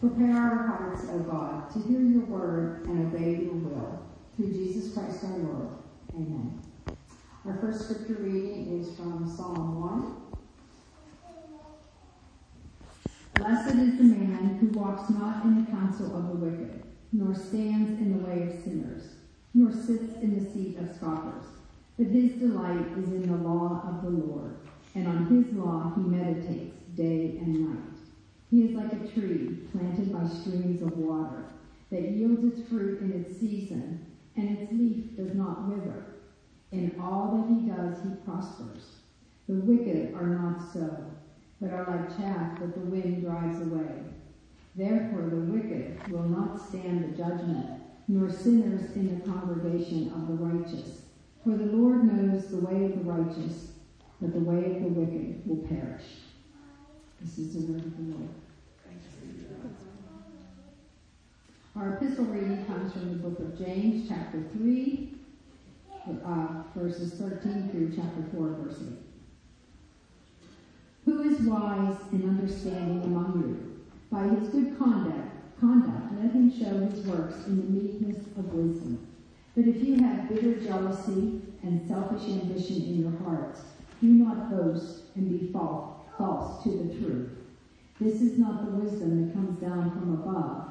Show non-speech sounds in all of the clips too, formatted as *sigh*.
Prepare our hearts, O God, to hear your word and obey your will. Through Jesus Christ our Lord. Amen. Our first scripture reading is from Psalm 1. Blessed is the man who walks not in the counsel of the wicked, nor stands in the way of sinners, nor sits in the seat of scoffers. But his delight is in the law of the Lord, and on his law he meditates day and night. He is like a tree planted by streams of water that yields its fruit in its season, and its leaf does not wither. In all that he does, he prospers. The wicked are not so, but are like chaff that the wind drives away. Therefore, the wicked will not stand the judgment, nor sinners in the congregation of the righteous. For the Lord knows the way of the righteous, but the way of the wicked will perish. This is the word of the Lord. Our epistle reading comes from the book of James, chapter 3, uh, verses 13 through chapter 4, verse 8. Who is wise and understanding among you? By his good conduct, conduct, let him show his works in the meekness of wisdom. But if you have bitter jealousy and selfish ambition in your hearts, do not boast and be false, false to the truth. This is not the wisdom that comes down from above,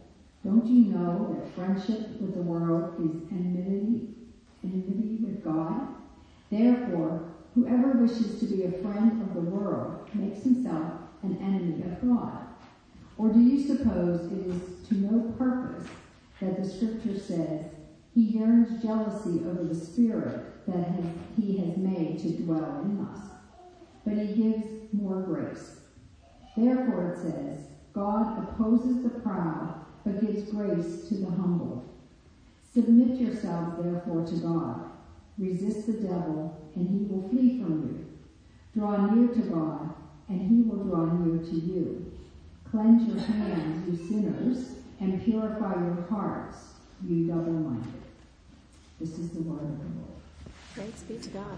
Don't you know that friendship with the world is enmity, enmity with God? Therefore, whoever wishes to be a friend of the world makes himself an enemy of God. Or do you suppose it is to no purpose that the scripture says, He yearns jealousy over the Spirit that has, He has made to dwell in us? But He gives more grace. Therefore it says, God opposes the proud but gives grace to the humble. Submit yourselves, therefore, to God. Resist the devil, and he will flee from you. Draw near to God, and he will draw near to you. Cleanse your hands, you sinners, and purify your hearts, you double minded. This is the word of the Lord. Thanks be to God.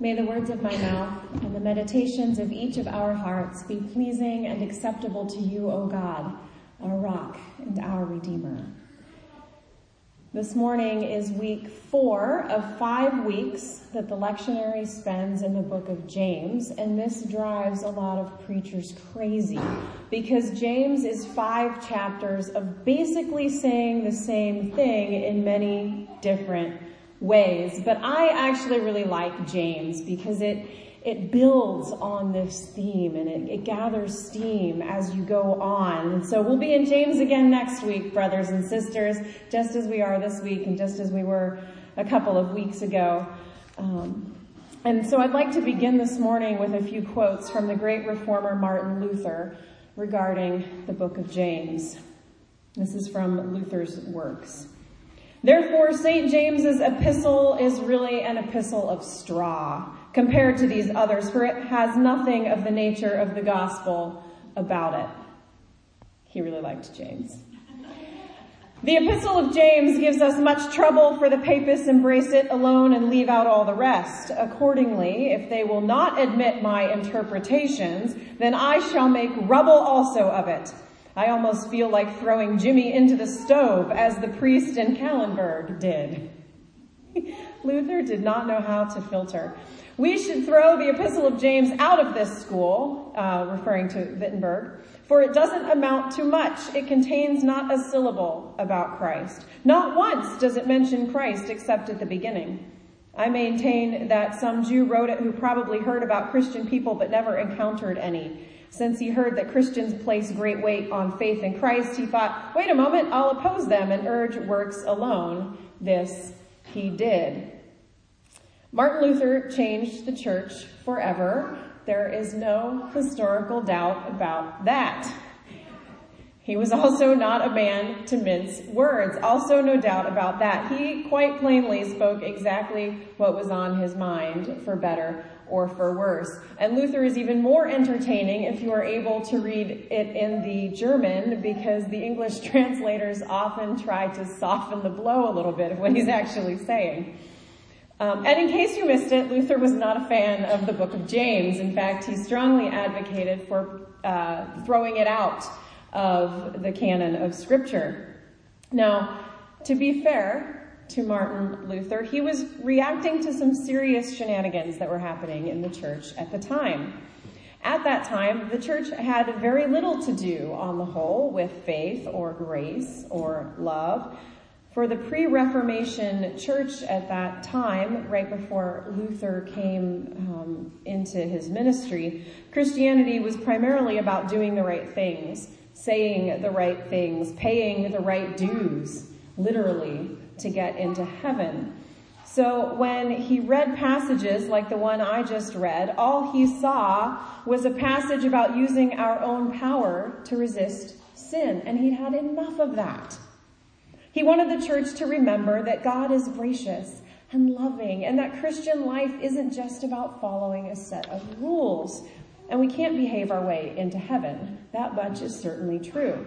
May the words of my mouth and the meditations of each of our hearts be pleasing and acceptable to you, O God, our rock and our Redeemer. This morning is week four of five weeks that the lectionary spends in the book of James, and this drives a lot of preachers crazy because James is five chapters of basically saying the same thing in many different ways. But I actually really like James because it, it builds on this theme and it, it gathers steam as you go on. And so we'll be in James again next week, brothers and sisters, just as we are this week and just as we were a couple of weeks ago. Um, and so I'd like to begin this morning with a few quotes from the great reformer Martin Luther regarding the book of James. This is from Luther's works. Therefore, St. James's epistle is really an epistle of straw compared to these others, for it has nothing of the nature of the gospel about it. He really liked James. The epistle of James gives us much trouble for the papists embrace it alone and leave out all the rest. Accordingly, if they will not admit my interpretations, then I shall make rubble also of it. I almost feel like throwing Jimmy into the stove as the priest in Kalenberg did. *laughs* Luther did not know how to filter. We should throw the Epistle of James out of this school, uh, referring to Wittenberg, for it doesn't amount to much. It contains not a syllable about Christ. Not once does it mention Christ except at the beginning. I maintain that some Jew wrote it who probably heard about Christian people but never encountered any. Since he heard that Christians place great weight on faith in Christ, he thought, wait a moment, I'll oppose them and urge works alone. This he did. Martin Luther changed the church forever. There is no historical doubt about that. He was also not a man to mince words. Also no doubt about that. He quite plainly spoke exactly what was on his mind, for better or for worse. And Luther is even more entertaining if you are able to read it in the German because the English *laughs* translators often try to soften the blow a little bit of what he's actually saying. Um, and in case you missed it, Luther was not a fan of the book of James. In fact, he strongly advocated for uh, throwing it out of the canon of Scripture. Now, to be fair to Martin Luther, he was reacting to some serious shenanigans that were happening in the church at the time. At that time, the church had very little to do, on the whole, with faith or grace or love. For the pre-Reformation church at that time, right before Luther came um, into his ministry, Christianity was primarily about doing the right things, saying the right things, paying the right dues, literally, to get into heaven. So when he read passages like the one I just read, all he saw was a passage about using our own power to resist sin, and he'd had enough of that. He wanted the church to remember that God is gracious and loving and that Christian life isn't just about following a set of rules. And we can't behave our way into heaven. That much is certainly true.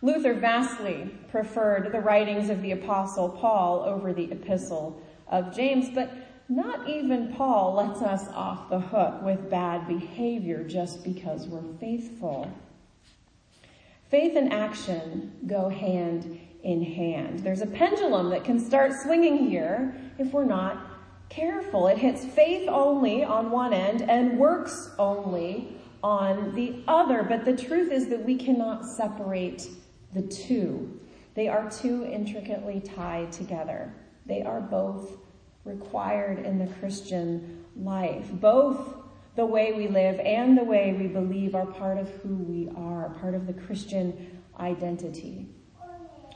Luther vastly preferred the writings of the apostle Paul over the epistle of James, but not even Paul lets us off the hook with bad behavior just because we're faithful. Faith and action go hand in hand. There's a pendulum that can start swinging here if we're not careful. It hits faith only on one end and works only on the other. But the truth is that we cannot separate the two. They are too intricately tied together. They are both required in the Christian life. Both the way we live and the way we believe are part of who we are, part of the Christian identity.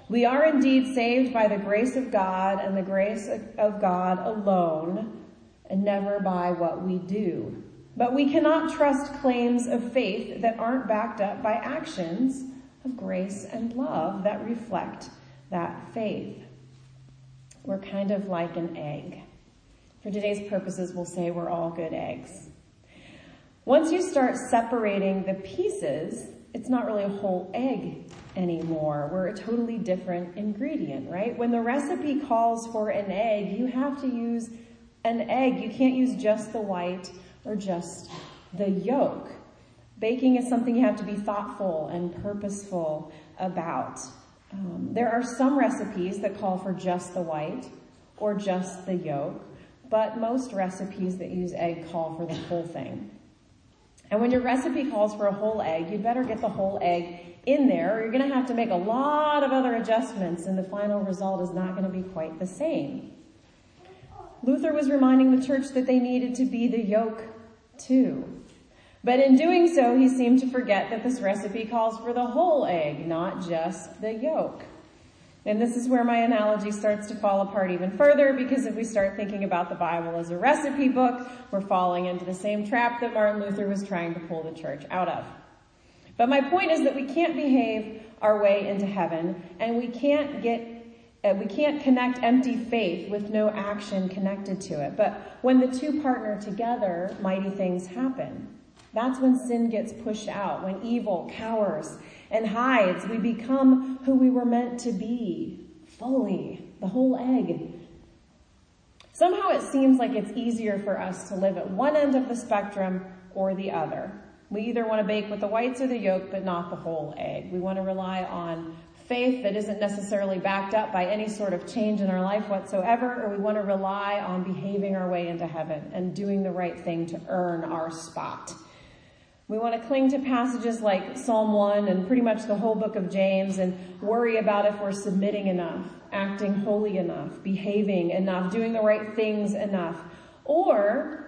We are indeed saved by the grace of God and the grace of God alone, and never by what we do. But we cannot trust claims of faith that aren't backed up by actions of grace and love that reflect that faith. We're kind of like an egg. For today's purposes, we'll say we're all good eggs. Once you start separating the pieces, it's not really a whole egg anymore. We're a totally different ingredient, right? When the recipe calls for an egg, you have to use an egg. You can't use just the white or just the yolk. Baking is something you have to be thoughtful and purposeful about. Um, there are some recipes that call for just the white or just the yolk, but most recipes that use egg call for the whole thing. And when your recipe calls for a whole egg, you'd better get the whole egg in there, you're going to have to make a lot of other adjustments, and the final result is not going to be quite the same. Luther was reminding the church that they needed to be the yolk too. But in doing so, he seemed to forget that this recipe calls for the whole egg, not just the yolk. And this is where my analogy starts to fall apart even further because if we start thinking about the Bible as a recipe book, we're falling into the same trap that Martin Luther was trying to pull the church out of. But my point is that we can't behave our way into heaven and we can't get uh, we can't connect empty faith with no action connected to it. But when the two partner together, mighty things happen. That's when sin gets pushed out, when evil cowers and hides. We become who we were meant to be, fully, the whole egg. Somehow it seems like it's easier for us to live at one end of the spectrum or the other. We either want to bake with the whites or the yolk, but not the whole egg. We want to rely on faith that isn't necessarily backed up by any sort of change in our life whatsoever, or we want to rely on behaving our way into heaven and doing the right thing to earn our spot. We want to cling to passages like Psalm 1 and pretty much the whole book of James and worry about if we're submitting enough, acting holy enough, behaving enough, doing the right things enough. Or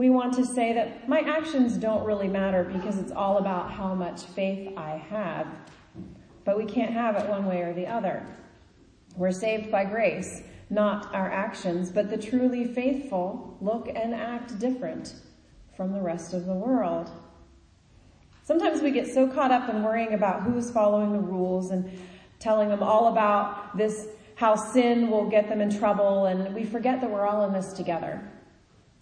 we want to say that my actions don't really matter because it's all about how much faith I have. But we can't have it one way or the other. We're saved by grace, not our actions, but the truly faithful look and act different from the rest of the world. Sometimes we get so caught up in worrying about who's following the rules and telling them all about this, how sin will get them in trouble, and we forget that we're all in this together.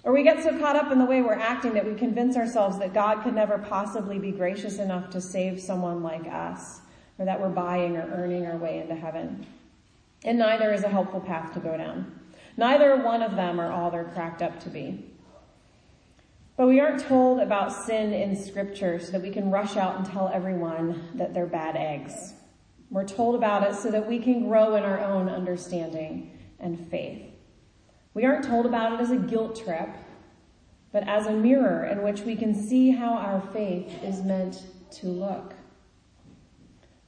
Or we get so caught up in the way we're acting that we convince ourselves that God could never possibly be gracious enough to save someone like us, or that we're buying or earning our way into heaven. And neither is a helpful path to go down. Neither one of them are all they're cracked up to be. But we aren't told about sin in scripture so that we can rush out and tell everyone that they're bad eggs. We're told about it so that we can grow in our own understanding and faith. We aren't told about it as a guilt trip, but as a mirror in which we can see how our faith is meant to look.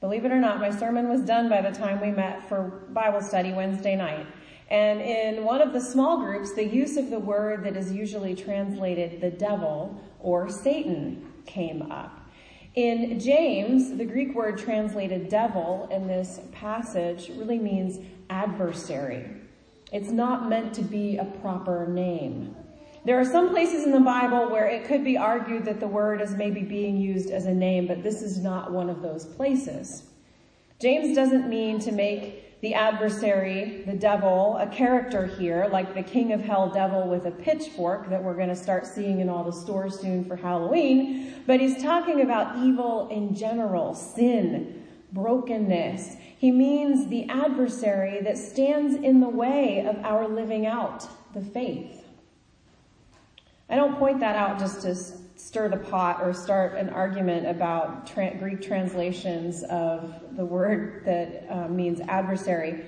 Believe it or not, my sermon was done by the time we met for Bible study Wednesday night. And in one of the small groups, the use of the word that is usually translated the devil or Satan came up. In James, the Greek word translated devil in this passage really means adversary. It's not meant to be a proper name. There are some places in the Bible where it could be argued that the word is maybe being used as a name, but this is not one of those places. James doesn't mean to make the adversary, the devil, a character here, like the king of hell devil with a pitchfork that we're going to start seeing in all the stores soon for Halloween. But he's talking about evil in general, sin, brokenness. He means the adversary that stands in the way of our living out the faith. I don't point that out just to stir the pot or start an argument about tra- Greek translations of the word that uh, means adversary.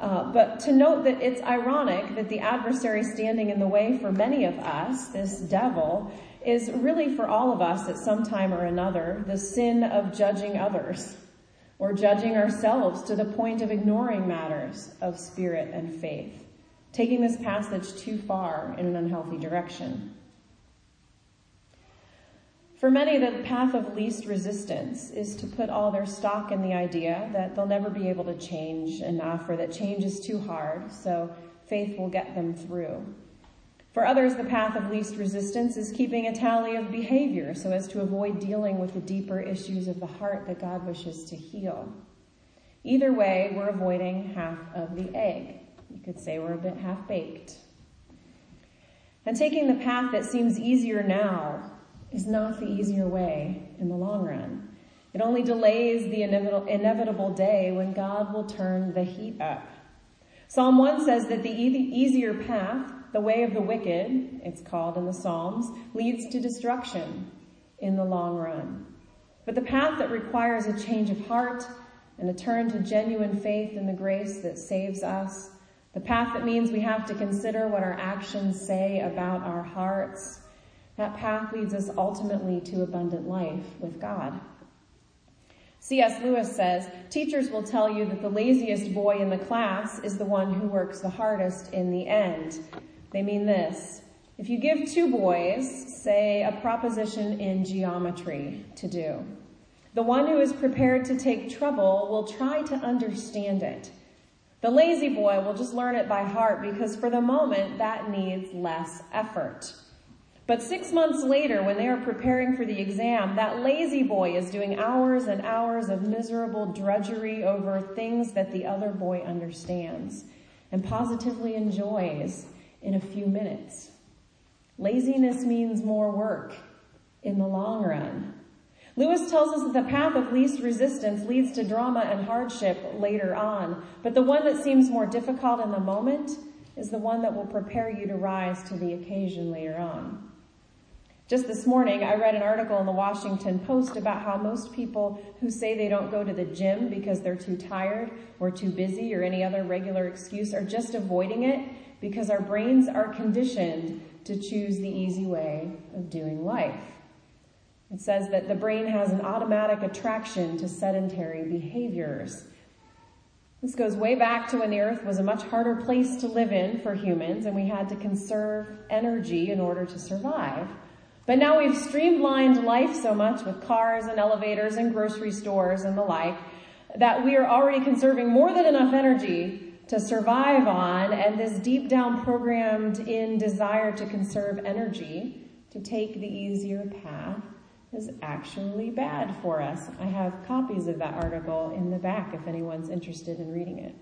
Uh, but to note that it's ironic that the adversary standing in the way for many of us, this devil, is really for all of us at some time or another the sin of judging others or judging ourselves to the point of ignoring matters of spirit and faith, taking this passage too far in an unhealthy direction. For many, the path of least resistance is to put all their stock in the idea that they'll never be able to change enough or that change is too hard, so faith will get them through. For others, the path of least resistance is keeping a tally of behavior so as to avoid dealing with the deeper issues of the heart that God wishes to heal. Either way, we're avoiding half of the egg. You could say we're a bit half baked. And taking the path that seems easier now is not the easier way in the long run. It only delays the inevitable day when God will turn the heat up. Psalm 1 says that the easier path, the way of the wicked, it's called in the Psalms, leads to destruction in the long run. But the path that requires a change of heart and a turn to genuine faith in the grace that saves us, the path that means we have to consider what our actions say about our hearts, that path leads us ultimately to abundant life with God. C.S. Lewis says, teachers will tell you that the laziest boy in the class is the one who works the hardest in the end. They mean this. If you give two boys, say, a proposition in geometry to do, the one who is prepared to take trouble will try to understand it. The lazy boy will just learn it by heart because for the moment that needs less effort. But six months later, when they are preparing for the exam, that lazy boy is doing hours and hours of miserable drudgery over things that the other boy understands and positively enjoys in a few minutes. Laziness means more work in the long run. Lewis tells us that the path of least resistance leads to drama and hardship later on, but the one that seems more difficult in the moment is the one that will prepare you to rise to the occasion later on. Just this morning, I read an article in the Washington Post about how most people who say they don't go to the gym because they're too tired or too busy or any other regular excuse are just avoiding it because our brains are conditioned to choose the easy way of doing life. It says that the brain has an automatic attraction to sedentary behaviors. This goes way back to when the earth was a much harder place to live in for humans and we had to conserve energy in order to survive. But now we've streamlined life so much with cars and elevators and grocery stores and the like that we are already conserving more than enough energy to survive on and this deep down programmed in desire to conserve energy to take the easier path is actually bad for us. I have copies of that article in the back if anyone's interested in reading it.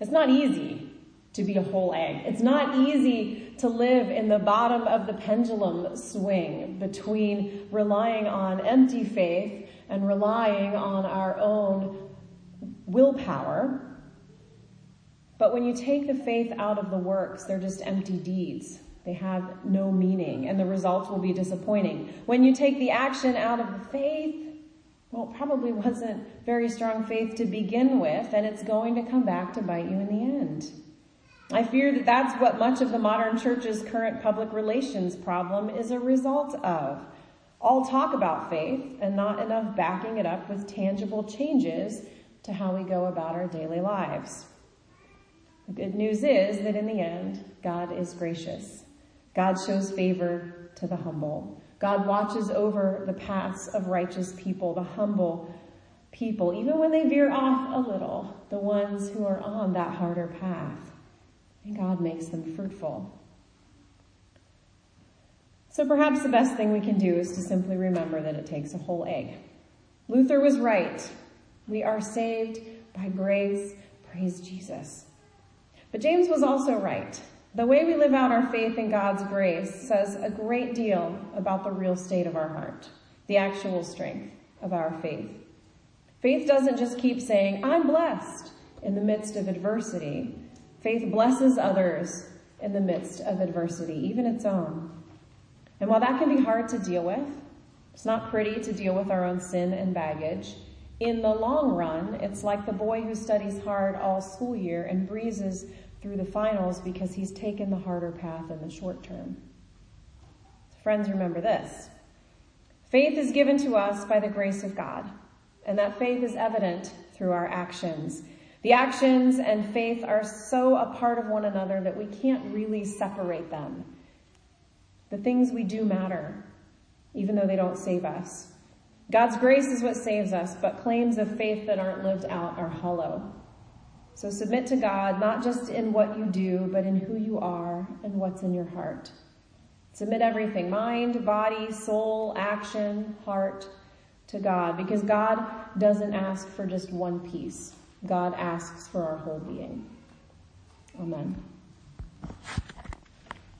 It's not easy to be a whole egg. It's not easy to live in the bottom of the pendulum swing between relying on empty faith and relying on our own willpower. But when you take the faith out of the works, they're just empty deeds. They have no meaning, and the results will be disappointing. When you take the action out of the faith, well, it probably wasn't very strong faith to begin with, and it's going to come back to bite you in the end. I fear that that's what much of the modern church's current public relations problem is a result of. All talk about faith and not enough backing it up with tangible changes to how we go about our daily lives. The good news is that in the end, God is gracious. God shows favor to the humble. God watches over the paths of righteous people, the humble people, even when they veer off a little, the ones who are on that harder path and God makes them fruitful. So perhaps the best thing we can do is to simply remember that it takes a whole egg. Luther was right. We are saved by grace. Praise Jesus. But James was also right. The way we live out our faith in God's grace says a great deal about the real state of our heart, the actual strength of our faith. Faith doesn't just keep saying, I'm blessed in the midst of adversity. Faith blesses others in the midst of adversity, even its own. And while that can be hard to deal with, it's not pretty to deal with our own sin and baggage. In the long run, it's like the boy who studies hard all school year and breezes through the finals because he's taken the harder path in the short term. Friends, remember this. Faith is given to us by the grace of God, and that faith is evident through our actions. The actions and faith are so a part of one another that we can't really separate them. The things we do matter, even though they don't save us. God's grace is what saves us, but claims of faith that aren't lived out are hollow. So submit to God, not just in what you do, but in who you are and what's in your heart. Submit everything, mind, body, soul, action, heart, to God, because God doesn't ask for just one piece. God asks for our whole being. Amen.